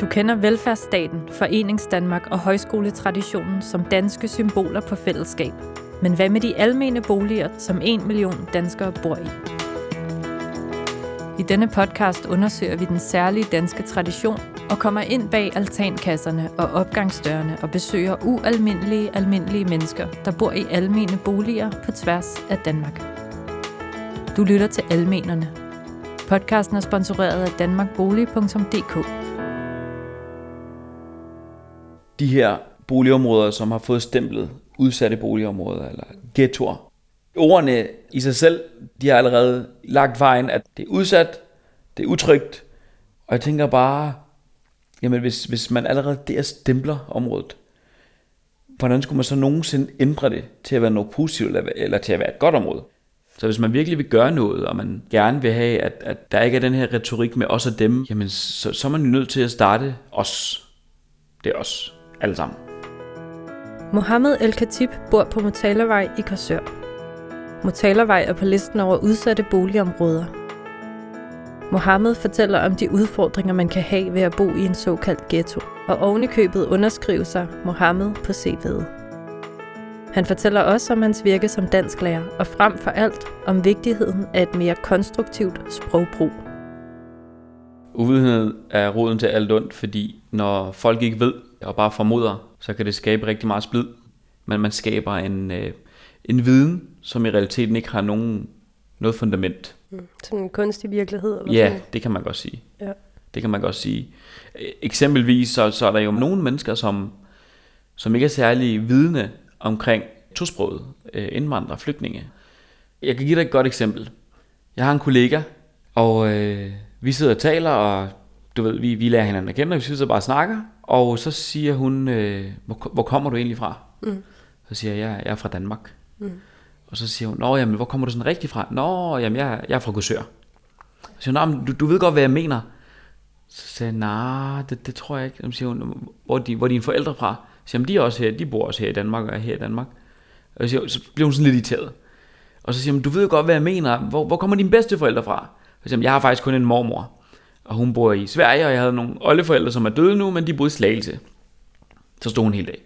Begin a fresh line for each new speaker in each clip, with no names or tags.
Du kender velfærdsstaten, Foreningsdanmark og højskoletraditionen som danske symboler på fællesskab. Men hvad med de almene boliger, som en million danskere bor i? I denne podcast undersøger vi den særlige danske tradition og kommer ind bag altankasserne og opgangsdørene og besøger ualmindelige, almindelige mennesker, der bor i almene boliger på tværs af Danmark. Du lytter til Almenerne. Podcasten er sponsoreret af danmarkbolig.dk
de her boligområder, som har fået stemplet udsatte boligområder eller ghettoer. Ordene i sig selv, de har allerede lagt vejen, at det er udsat, det er utrygt, og jeg tænker bare, jamen hvis, hvis man allerede der stempler området, hvordan skulle man så nogensinde ændre det til at være noget positivt, eller, eller til at være et godt område? Så hvis man virkelig vil gøre noget, og man gerne vil have, at, at der ikke er den her retorik med os og dem, jamen så, så er man jo nødt til at starte os. Det er os, alle sammen.
Mohammed El Khatib bor på Motalavej i Korsør. Motalavej er på listen over udsatte boligområder. Mohammed fortæller om de udfordringer, man kan have ved at bo i en såkaldt ghetto, og ovenikøbet underskriver sig Mohammed på CV'et. Han fortæller også om hans virke som dansklærer, og frem for alt om vigtigheden af et mere konstruktivt sprogbrug.
Uvidenhed er roden til alt ondt, fordi når folk ikke ved og bare formoder, så kan det skabe rigtig meget splid. Men man skaber en, øh, en viden, som i realiteten ikke har nogen, noget fundament.
Mm. Sådan en kunstig virkelighed? Eller
Ja,
sådan.
det kan man godt sige.
ja.
Det kan man godt sige. Eksempelvis så, så er der jo nogle mennesker, som, som ikke er særlig vidne omkring tosproget, øh, indvandrere, flygtninge. Jeg kan give dig et godt eksempel. Jeg har en kollega, og øh, vi sidder og taler, og du ved, vi, vi lærer hinanden at kende, og vi sidder bare og snakker. Og så siger hun, øh, hvor, hvor kommer du egentlig fra?
Mm.
Så siger jeg, jeg er fra Danmark.
Mm.
Og så siger hun, nå jamen, hvor kommer du sådan rigtig fra? Nå, jamen, jeg, jeg er fra Korsør. Så siger hun, "Nå, men du, du ved godt, hvad jeg mener. Så siger jeg, nej, det, det tror jeg ikke. Så siger hun, hvor er, de, hvor er dine forældre fra? Så siger "Jamen, de er også her, de bor også her i Danmark, og er her i Danmark. Og så, siger, hun- så bliver hun sådan lidt irriteret. Og så siger hun, du ved godt, hvad jeg mener. Hvor, hvor kommer dine bedste forældre fra? Så siger hun, jeg har faktisk kun en mormor. Og hun bor i Sverige, og jeg havde nogle oldeforældre, som er døde nu, men de boede i Slagelse. Så stod hun hele dag.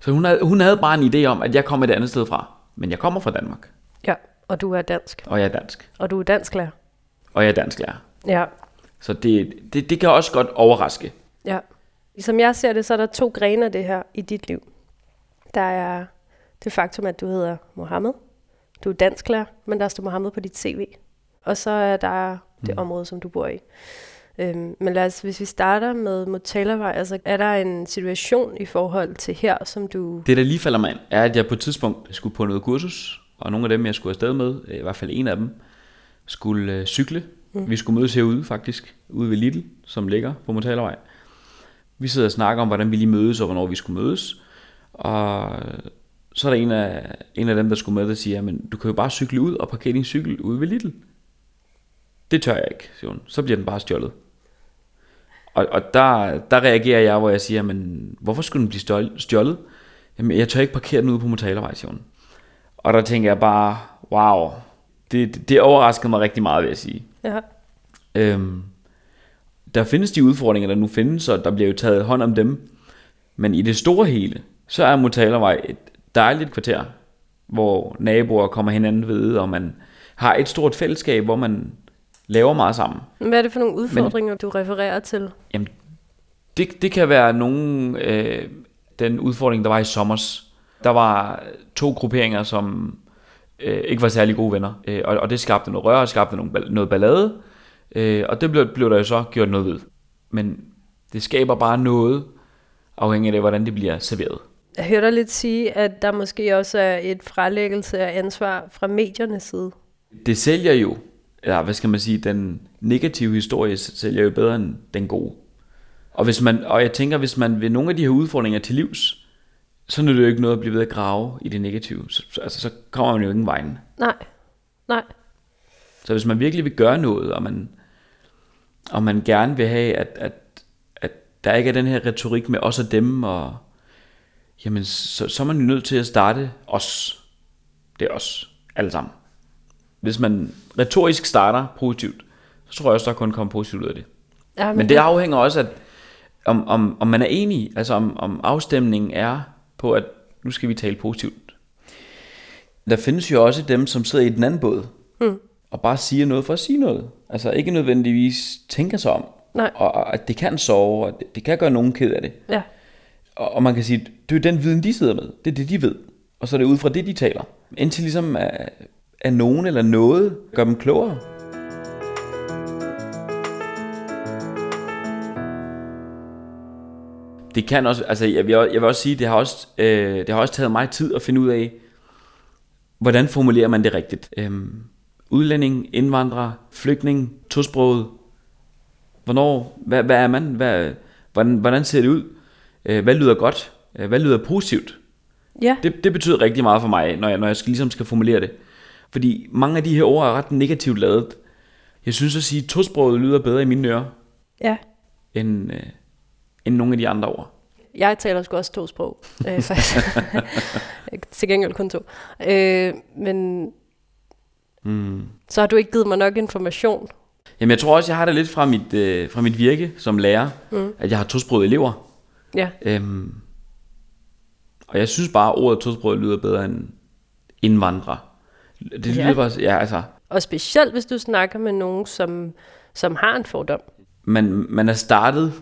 Så hun havde, hun havde bare en idé om, at jeg kom et andet sted fra. Men jeg kommer fra Danmark,
ja, og du er dansk.
og jeg er dansk.
Og du er dansklærer.
Og jeg er dansklærer.
Ja,
Så det, det, det kan også godt overraske.
ja. Som jeg ser det, så er der to grene af det her i dit liv. Der er det faktum, at du hedder Mohammed. Du er dansklærer, men der står Mohammed på dit CV. Og så er der det
Mm.
område, som du bor i. Øhm, men lad os, hvis vi starter med Motalavej, altså er der en situation i forhold til her, som du...
Det, der lige falder mig ind, er, at jeg på et tidspunkt skulle på noget kursus, og nogle af dem, jeg skulle afsted med, i hvert fald en af dem, skulle øh, cykle. Mm. Vi skulle mødes herude faktisk, ude ved Lidl, som ligger på Motalervej. Vi sidder og snakker om, hvordan vi lige mødes, og hvornår vi skulle mødes. Og så er der en af, en af dem, der skulle med, der siger, men du kan jo bare cykle ud og parkere din cykel ude ved Lidl. Det tør jeg ikke, siger hun. Så bliver den bare stjålet. Og, og der, der reagerer jeg, hvor jeg siger, men hvorfor skulle den blive stjål- stjålet? Jamen, jeg tør ikke parkere den ude på Motalervej, siger hun. Og der tænker jeg bare, wow, det, det, det overraskede mig rigtig meget, vil jeg sige.
Ja,
Øhm, der findes de udfordringer, der nu findes, og der bliver jo taget hånd om dem. Men i det store hele, så er Motalervej et dejligt kvarter, hvor naboer kommer hinanden ved, og man har et stort fællesskab, hvor man laver meget sammen.
hvad er det for nogle udfordringer, Men... du refererer til?
Jamen, det, det kan være nogen, øh, den udfordring, der var i sommers. Der var to grupperinger, som øh, ikke var særlig gode venner, øh, og, og det skabte noget rør, og skabte nogle, noget ballade, øh, og det blev, blev der jo så gjort noget ved. Men det skaber bare noget, afhængig af, hvordan det bliver serveret.
Jeg hørte dig lidt sige, at der måske også er et frelæggelse af ansvar fra mediernes side.
Det sælger jo, eller hvad skal man sige, den negative historie sælger jo bedre end den gode. Og, hvis man, og jeg tænker, hvis man vil nogle af de her udfordringer til livs, så nytter det jo ikke noget at blive ved at grave i det negative. Så, så- altså, så kommer man jo ingen vejen.
Nej, nej.
Så hvis man virkelig vil gøre noget, og man, og man gerne vil have, at, at, at der ikke er den her retorik med os og dem, og jamen, så, så er man jo nødt til at starte os. Det er os, alle sammen. Hvis man retorisk starter positivt, så tror jeg også, der kun kommer positivt ud af det.
Ja,
Men det afhænger også af, om, om, om man er enig, altså om, om afstemningen er på, at nu skal vi tale positivt. Der findes jo også dem, som sidder i den anden båd, mm. og bare siger noget for at sige noget. Altså ikke nødvendigvis tænker sig om.
Nej.
Og, at det kan sove, og det, det kan gøre nogen ked af det.
Ja.
Og, og man kan sige, det er den viden, de sidder med. Det er det, de ved. Og så er det ud fra det, de taler. Indtil ligesom at, at nogen eller noget gør dem klogere. Det kan også, altså jeg vil, jeg vil også sige, det har også, øh, det har også taget mig tid at finde ud af, hvordan formulerer man det rigtigt. Øhm, udlænding, indvandrer, flygtning, tosproget. Hvornår, hvad, hvad er man? Hvad, hvordan, hvordan ser det ud? Øh, hvad lyder godt? Øh, hvad lyder positivt?
Ja.
Det, det betyder rigtig meget for mig, når jeg, når jeg skal, ligesom skal formulere det. Fordi mange af de her ord er ret negativt lavet. Jeg synes at sige, at tosproget lyder bedre i mine ører,
Ja.
end, øh, end nogle af de andre ord.
Jeg taler sgu også to sprog, øh, faktisk. Til gengæld kun to. Øh, men
Mm.
så har du ikke givet mig nok information.
Jamen jeg tror også, jeg har det lidt fra mit, øh, fra mit virke som lærer, mm. at jeg har tosprogede elever.
Ja.
Øhm, og jeg synes bare, at ordet tosproget lyder bedre end indvandrer. Det lyder
Ja.
bare, ja altså,
Og specielt, hvis du snakker med nogen, som, som har en fordom.
man, man er startet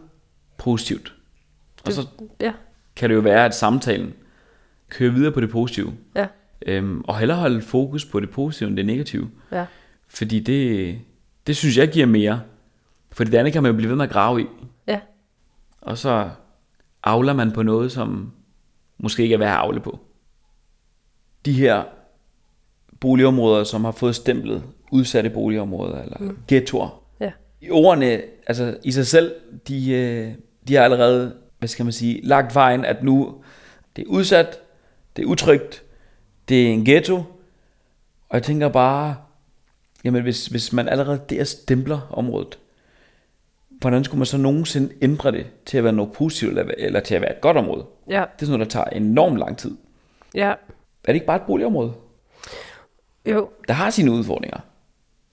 positivt. Og så
Ja.
kan det jo være, at samtalen kører videre på det positive.
Ja.
Øhm, og hellere holde fokus på det positive end det negative.
Ja.
Fordi det, det synes jeg giver mere. For det andet kan man jo blive ved med at grave i.
Ja.
Og så avler man på noget, som måske ikke er værd at avle på. De her boligområder, som har fået stemplet udsatte boligområder eller mm. ghettoer.
Ja.
I ordene, altså i sig selv, de, øh, de har allerede, hvad skal man sige, lagt vejen, at nu det er udsat, det er utrygt, det er en ghetto. Og jeg tænker bare, jamen hvis, hvis man allerede der stempler området, hvordan skulle man så nogensinde ændre det til at være noget positivt, eller, eller til at være et godt område?
Ja.
Det er sådan noget, der tager enormt lang tid.
Ja.
Er det ikke bare et boligområde,
Jo,
der har sine udfordringer?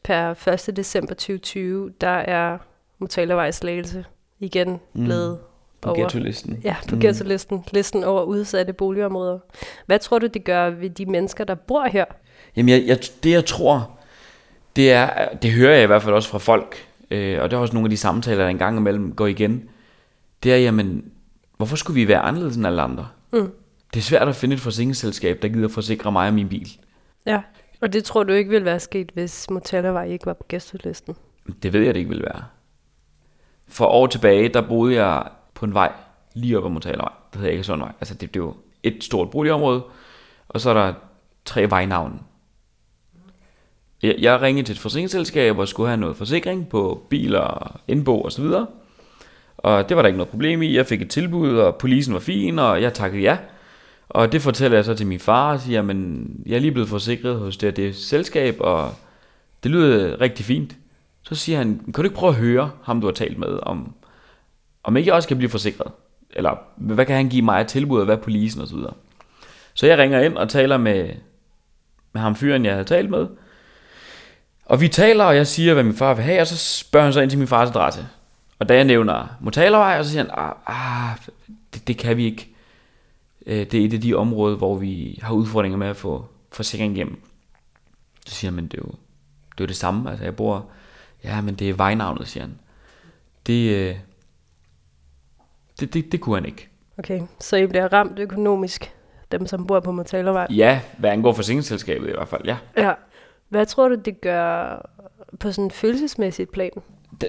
per 1. december 2020, der er Motalervej Slagelse igen blevet
På
over,
ghetto-listen.
ja, på mm. ghetto-listen, listen over udsatte boligområder. Hvad tror du, det gør ved de mennesker, der bor her?
Jamen, jeg, jeg, det jeg tror, det er, det hører jeg i hvert fald også fra folk, øh, og det er også nogle af de samtaler, der engang imellem går igen, det er, jamen, hvorfor skulle vi være anderledes end alle andre?
Mm.
Det er svært at finde et forsikringsselskab, der gider forsikre mig og min bil.
Ja. Og det tror du ikke ville være sket, hvis Motalervej ikke var på gæstelisten?
Det ved jeg, det ikke vil være. For år tilbage, der boede jeg på en vej lige op ad Motalervej. Det hedder ikke sådan vej. Altså, det, det er jo et stort boligområde, og så er der tre vejnavne. Jeg, jeg ringede til et forsikringsselskab og skulle have noget forsikring på biler, indbo og så videre. Og det var der ikke noget problem i. Jeg fik et tilbud, og polisen var fin, og jeg takkede ja. Og det fortæller jeg så til min far og siger, men jeg er lige blevet forsikret hos det, det selskab, og det lyder rigtig fint. Så siger han, kan du ikke prøve at høre ham, du har talt med, om, om ikke jeg også kan blive forsikret? Eller hvad kan han give mig af tilbud, og hvad er polisen og så videre. Så jeg ringer ind og taler med, med ham fyren, jeg havde talt med. Og vi taler, og jeg siger, hvad min far vil have, og så spørger han så ind til min fars adresse. Og da jeg nævner Motalervej, og så siger han, ah, ah det, det kan vi ikke. Øh, Det er et af de områder, hvor vi har udfordringer med at få forsikring hjem. Så siger men det er jo det, er jo det samme. Altså jeg bor, ja, men det er vejnavnet, siger han. Det, øh, det, det, det kunne han ikke.
Okay, så I bliver ramt økonomisk, dem som bor på Motalervej?
Ja, hvad angår forsikringsselskabet i hvert fald, ja.
Ja. Hvad tror du, det gør på sådan en følelsesmæssigt plan?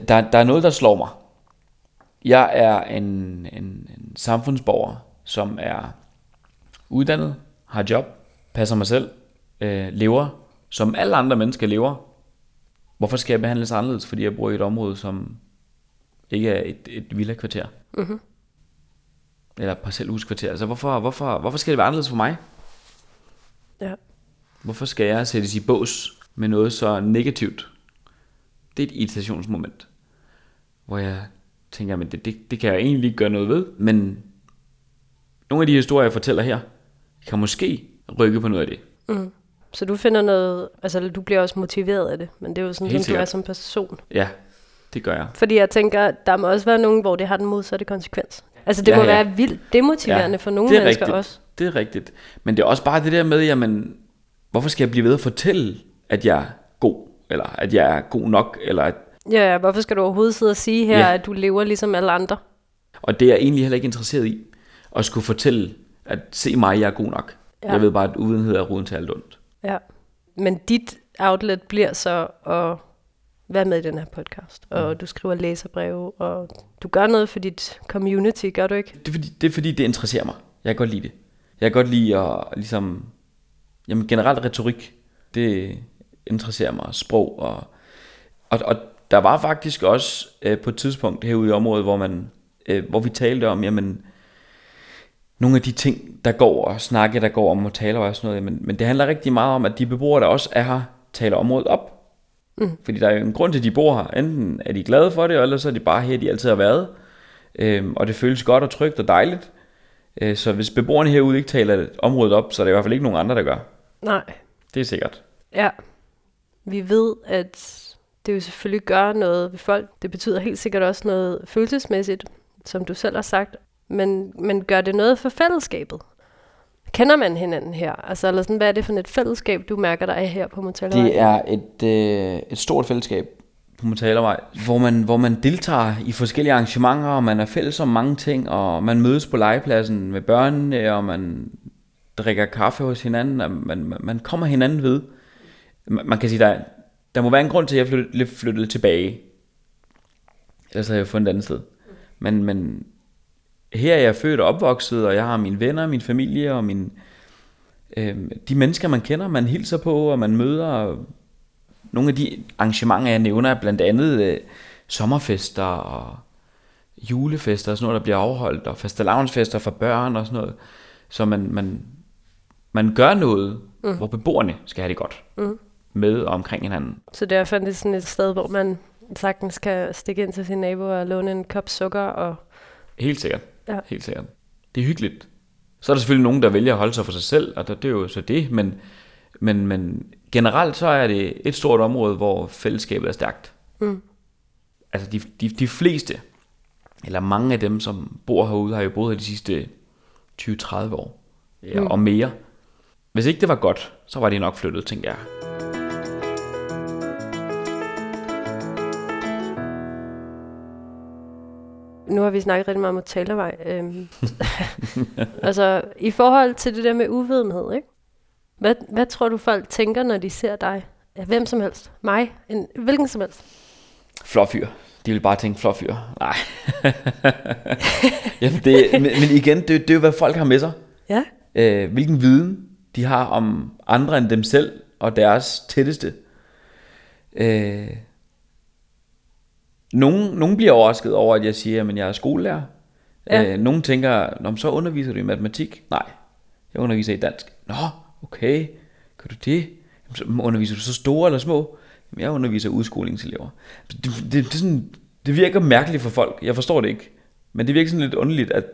Der, der er noget, der slår mig. Jeg er en, en, en samfundsborger, som er uddannet, har job, passer mig selv, øh, lever, som alle andre mennesker lever. Hvorfor skal jeg behandles anderledes, fordi jeg bor i et område, som ikke er et, et villa-kvarter?
Mhm.
Eller parcelhuskvarter. Altså, hvorfor, hvorfor, hvorfor skal det være anderledes for mig?
Ja.
Hvorfor skal jeg sættes i bås med noget så negativt? Det er et irritationsmoment, hvor jeg tænker, men det, det, det kan jeg egentlig ikke gøre noget ved. Men nogle af de historier, jeg fortæller her, kan måske rykke på noget af det.
Mm. Så du finder noget, altså du bliver også motiveret af det, men det er jo sådan,
Helt
som du er som person.
Ja, Det gør jeg.
Fordi jeg tænker, der må også være nogen, hvor det har den modsatte konsekvens. Altså det
Ja,
må
ja.
være vildt demotiverende
Ja,
for nogle
det er
mennesker
rigtigt.
også.
Det er rigtigt. Men det er også bare det der med, jamen, hvorfor skal jeg blive ved at fortælle, at jeg er god? Eller at jeg er god nok? Eller at,
Ja, ja, hvorfor skal du overhovedet sidde og sige her,
Ja.
at du lever ligesom alle andre?
og det er jeg egentlig heller ikke interesseret i. At skulle fortælle, at se mig, jeg er god nok.
Ja.
Jeg ved bare, at uvidenhed er roden til alt ondt.
Ja. Men dit outlet bliver så at være med i den her podcast,
Mm.
og du skriver læserbreve, og du gør noget for dit community, gør du ikke?
Det er, fordi, det er fordi, det interesserer mig. Jeg kan godt lide det. Jeg kan godt lide at ligesom... Jamen generelt retorik, det interesserer mig. Sprog og... Og, og der var faktisk også øh, på et tidspunkt herude i området, hvor man... Øh, hvor vi talte om, jamen... Nogle af de ting, der går og snakke, der går om og taler og sådan noget, men, men det handler rigtig meget om, at de beboere, der også er her, taler området op. Mm. Fordi der er jo en grund til, at de bor her. Enten er de glade for det, eller så er de bare her, de altid har været. Øhm, og det føles godt og trygt og dejligt. Øh, så hvis beboerne herude ikke taler området op, så er der i hvert fald ikke nogen andre, der gør.
Nej.
Det er sikkert.
Ja. Vi ved, at det jo selvfølgelig gør noget ved folk. Det betyder helt sikkert også noget følelsesmæssigt, som du selv har sagt. Men, men gør det noget for fællesskabet? Kender man hinanden her? Altså, eller sådan, hvad er det for et fællesskab, du mærker dig her på Motellervej?
Det er et, øh, et stort fællesskab på Motalervej, hvor man, hvor man deltager i forskellige arrangementer, og man er fælles om mange ting, og man mødes på legepladsen med børnene, og man drikker kaffe hos hinanden, og man, man, kommer hinanden ved. Man, man kan sige, der, der må være en grund til, at jeg flyttede, flyttede tilbage. Ellers havde jeg fundet et andet sted. Men, men her er jeg født og opvokset, og jeg har mine venner, min familie og min, øh, de mennesker, man kender, man hilser på, og man møder. Og nogle af de arrangementer, jeg nævner, er blandt andet øh, sommerfester og julefester og sådan noget, der bliver afholdt, og fastelavnsfester for børn og sådan noget. Så man, man, man gør noget, mm. hvor beboerne skal have det godt
Mm.
med og omkring hinanden.
Så derfor er det sådan et sted, hvor man sagtens kan stikke ind til sin nabo og låne en kop sukker. Og,
Helt sikkert.
Ja.
Helt sikkert. Det er hyggeligt. Så er der selvfølgelig nogen, der vælger at holde sig for sig selv, og det er jo så det, men, men, men generelt så er det et stort område, hvor fællesskabet er stærkt.
Mm.
Altså de, de, de fleste, eller mange af dem, som bor herude, har jo boet her de sidste 20-30 år, ja,
Mm.
og mere. Hvis ikke det var godt, så var de nok flyttet, tænker jeg.
Nu har vi snakket rigtig meget om talervej. Øhm, altså, i forhold til det der med uvidenhed, ikke? Hvad, hvad tror du, folk tænker, når de ser dig? Hvem som helst. Mig. En, hvilken som helst.
Flot fyr. De vil bare tænke, flot fyr. Nej. Jamen det, men, men igen, det, det er jo, hvad folk har med sig.
Ja.
øh, hvilken viden de har om andre end dem selv og deres tætteste. Øh, nogen, nogen bliver overrasket over, at jeg siger, at jeg er skolelærer.
Ja.
Øh, nogen tænker, Nå, så underviser du i matematik. Nej, jeg underviser i dansk. Nå, okay, gør du det? Jamen, så underviser du så store eller små? Jamen, jeg underviser udskolingselever. Det, det, det, sådan, det virker mærkeligt for folk. Jeg forstår det ikke. Men det virker sådan lidt underligt, at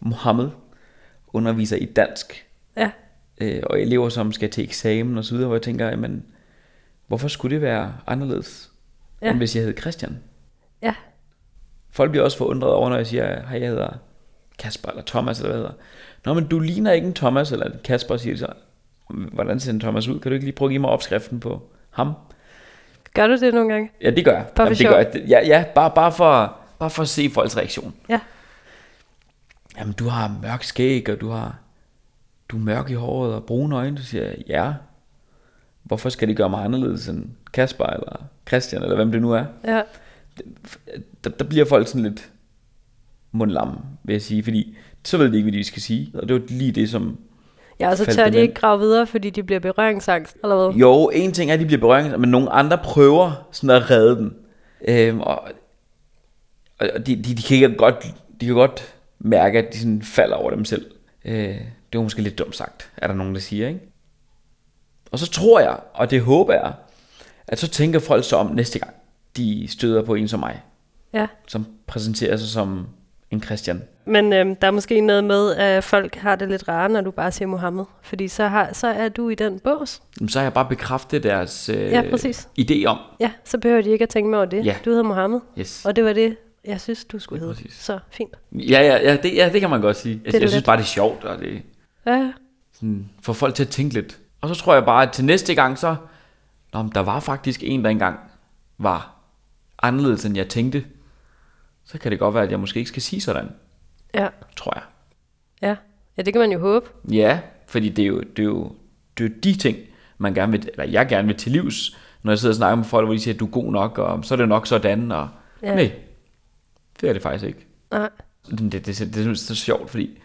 Mohammed underviser i dansk,
Ja.
øh, og elever, som skal til eksamen og så videre, hvor jeg tænker, jamen, hvorfor skulle det være anderledes,
ja.
end hvis jeg hed Christian?
Ja.
Folk bliver også forundret over, når jeg siger, hej, jeg hedder Kasper eller Thomas, eller hvad hedder. Nå, men du ligner ikke en Thomas eller en Kasper, siger de så. Hvordan ser en Thomas ud? Kan du ikke lige prøve at give mig opskriften på ham?
Gør du det nogle gange?
Ja, det gør jeg.
Bare for
Jamen, det gør jeg. Ja, ja bare, bare, for, bare for at se folks reaktion.
Ja.
Jamen, du har mørk skæg, og du har du er mørk i håret og brune øjne. Så siger jeg, ja. Hvorfor skal det gøre mig anderledes end Kasper eller Christian, eller hvem det nu er?
Ja.
Der, der bliver folk sådan lidt mundlamme, vil jeg sige, fordi så ved de ikke, hvad de skal sige. Og det var lige det, som...
Ja, og så tør
dem
de ikke grave videre, fordi de bliver berøringsangst, eller hvad?
Jo, en ting er, at de bliver berøring, men nogle andre prøver sådan at redde den. Øhm, og og de, de, de, kan godt, de kan godt mærke, at de sådan falder over dem selv. Øh, det var måske lidt dumt sagt, er der nogen, der siger, ikke? Og så tror jeg, og det håber jeg, at så tænker folk så om næste gang, de støder på en som mig,
Ja.
som præsenterer sig som en Christian.
Men øhm, der er måske noget med, at folk har det lidt rare, når du bare siger Mohammed. Fordi så, har, så er du i den bås.
Jamen, så har jeg bare bekræftet deres øh,
Ja, præcis.
idé om.
Ja, så behøver de ikke at tænke mere over det.
Ja.
Du hedder Mohammed,
Yes.
og det var det, jeg synes, du skulle hedde.
præcis.
Så fint.
Ja, ja, ja, det, ja, det kan man godt sige. Jeg, jeg synes bare, det er sjovt, og det
Ja,
sådan, får folk til at tænke lidt. Og så tror jeg bare, at til næste gang så, Nå, men der var faktisk en, der engang var anderledes, end jeg tænkte. Så kan det godt være, at jeg måske ikke skal sige sådan,
ja,
tror jeg.
ja. Ja, det kan man jo håbe.
Ja, fordi det er jo, det er jo, det er jo de ting, man gerne vil, eller jeg gerne vil til livs, når jeg sidder og snakker med folk, hvor de siger, at du er god nok, og så er det nok sådan, og
Ja.
nej, det er det faktisk ikke.
Nej.
Det, det, det, det, det er så sjovt, fordi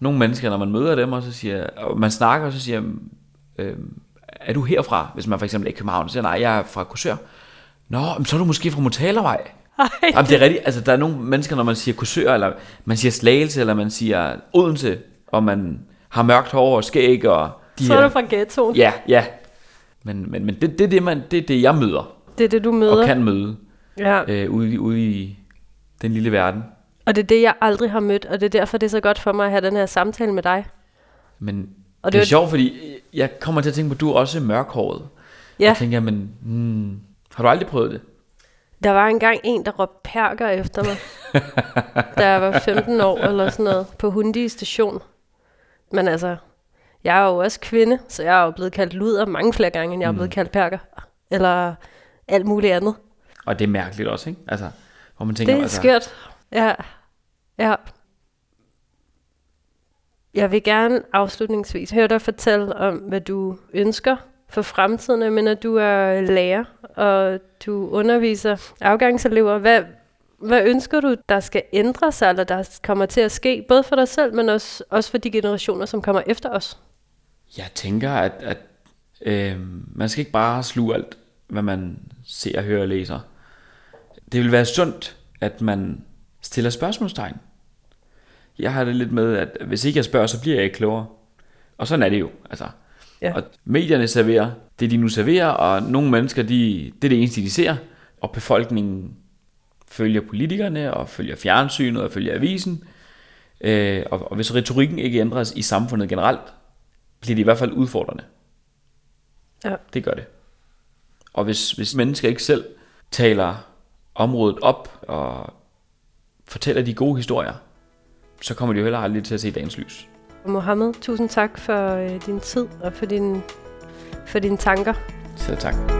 nogle mennesker, når man møder dem, og så siger, og man snakker, og så siger, øh, er du herfra? Hvis man for eksempel ikke er i København, så siger, nej, jeg er fra Kursør. Nå, men så er du måske fra Motalervej.
Ej,
Jamen, det er rigtigt. Altså, der er nogle mennesker, når man siger Kursør, eller man siger Slagelse, eller man siger Odense, og man har mørkt hår og skæg, og de
så er
her-
du fra ghettoen.
Ja, ja. Men, men, men det, det, er det, man, det er det, jeg møder,
Det er det, du
og
møder.
kan møde
Ja.
øh, ude, i- ude i den lille verden.
Og det er det, jeg aldrig har mødt, og det er derfor, det er så godt for mig at have den her samtale med dig.
Men
Og
og
det
det, er
var-
sjovt, fordi jeg kommer til at tænke på, at du er også mørkhåret.
Ja,
Og tænker men hmm, har du aldrig prøvet det?
der var engang en, der råbte perker efter mig, da jeg var 15 år eller sådan noget, på Hundi station. Men altså, jeg er jo også kvinde, så jeg er jo blevet kaldt luder mange flere gange, end jeg er blevet kaldt perker. Eller alt muligt andet.
Og det er mærkeligt også, ikke? Altså, hvor man tænker,
Det er
altså,
skørt. Ja. Ja. Jeg vil gerne afslutningsvis høre dig fortælle om, hvad du ønsker for fremtiden. Men at du er lærer, og du underviser afgangselever, hvad, hvad ønsker du, der skal ændre sig, eller der kommer til at ske, både for dig selv, men også, også for de generationer, som kommer efter os?
Jeg tænker, at, at øh, man skal ikke bare sluge alt, hvad man ser, hører og læser. Det vil være sundt, at man stiller spørgsmålstegn. Jeg har det lidt med, at hvis ikke jeg spørger, så bliver jeg ikke klogere. Og sådan er det jo. Altså.
Ja.
Og medierne serverer det, de nu serverer, og nogle mennesker, de, det er det eneste, de ser. Og befolkningen følger politikerne, og følger fjernsynet, og følger avisen. Øh, og, og hvis retorikken ikke ændres i samfundet generelt, bliver det i hvert fald udfordrende.
Ja.
Det gør det. Og hvis, hvis mennesker ikke selv taler området op og fortæller de gode historier, så kommer de jo heller aldrig til at se dagens lys.
Mohammed, tusind tak for øh, din tid og for, din, for dine tanker.
Så tak.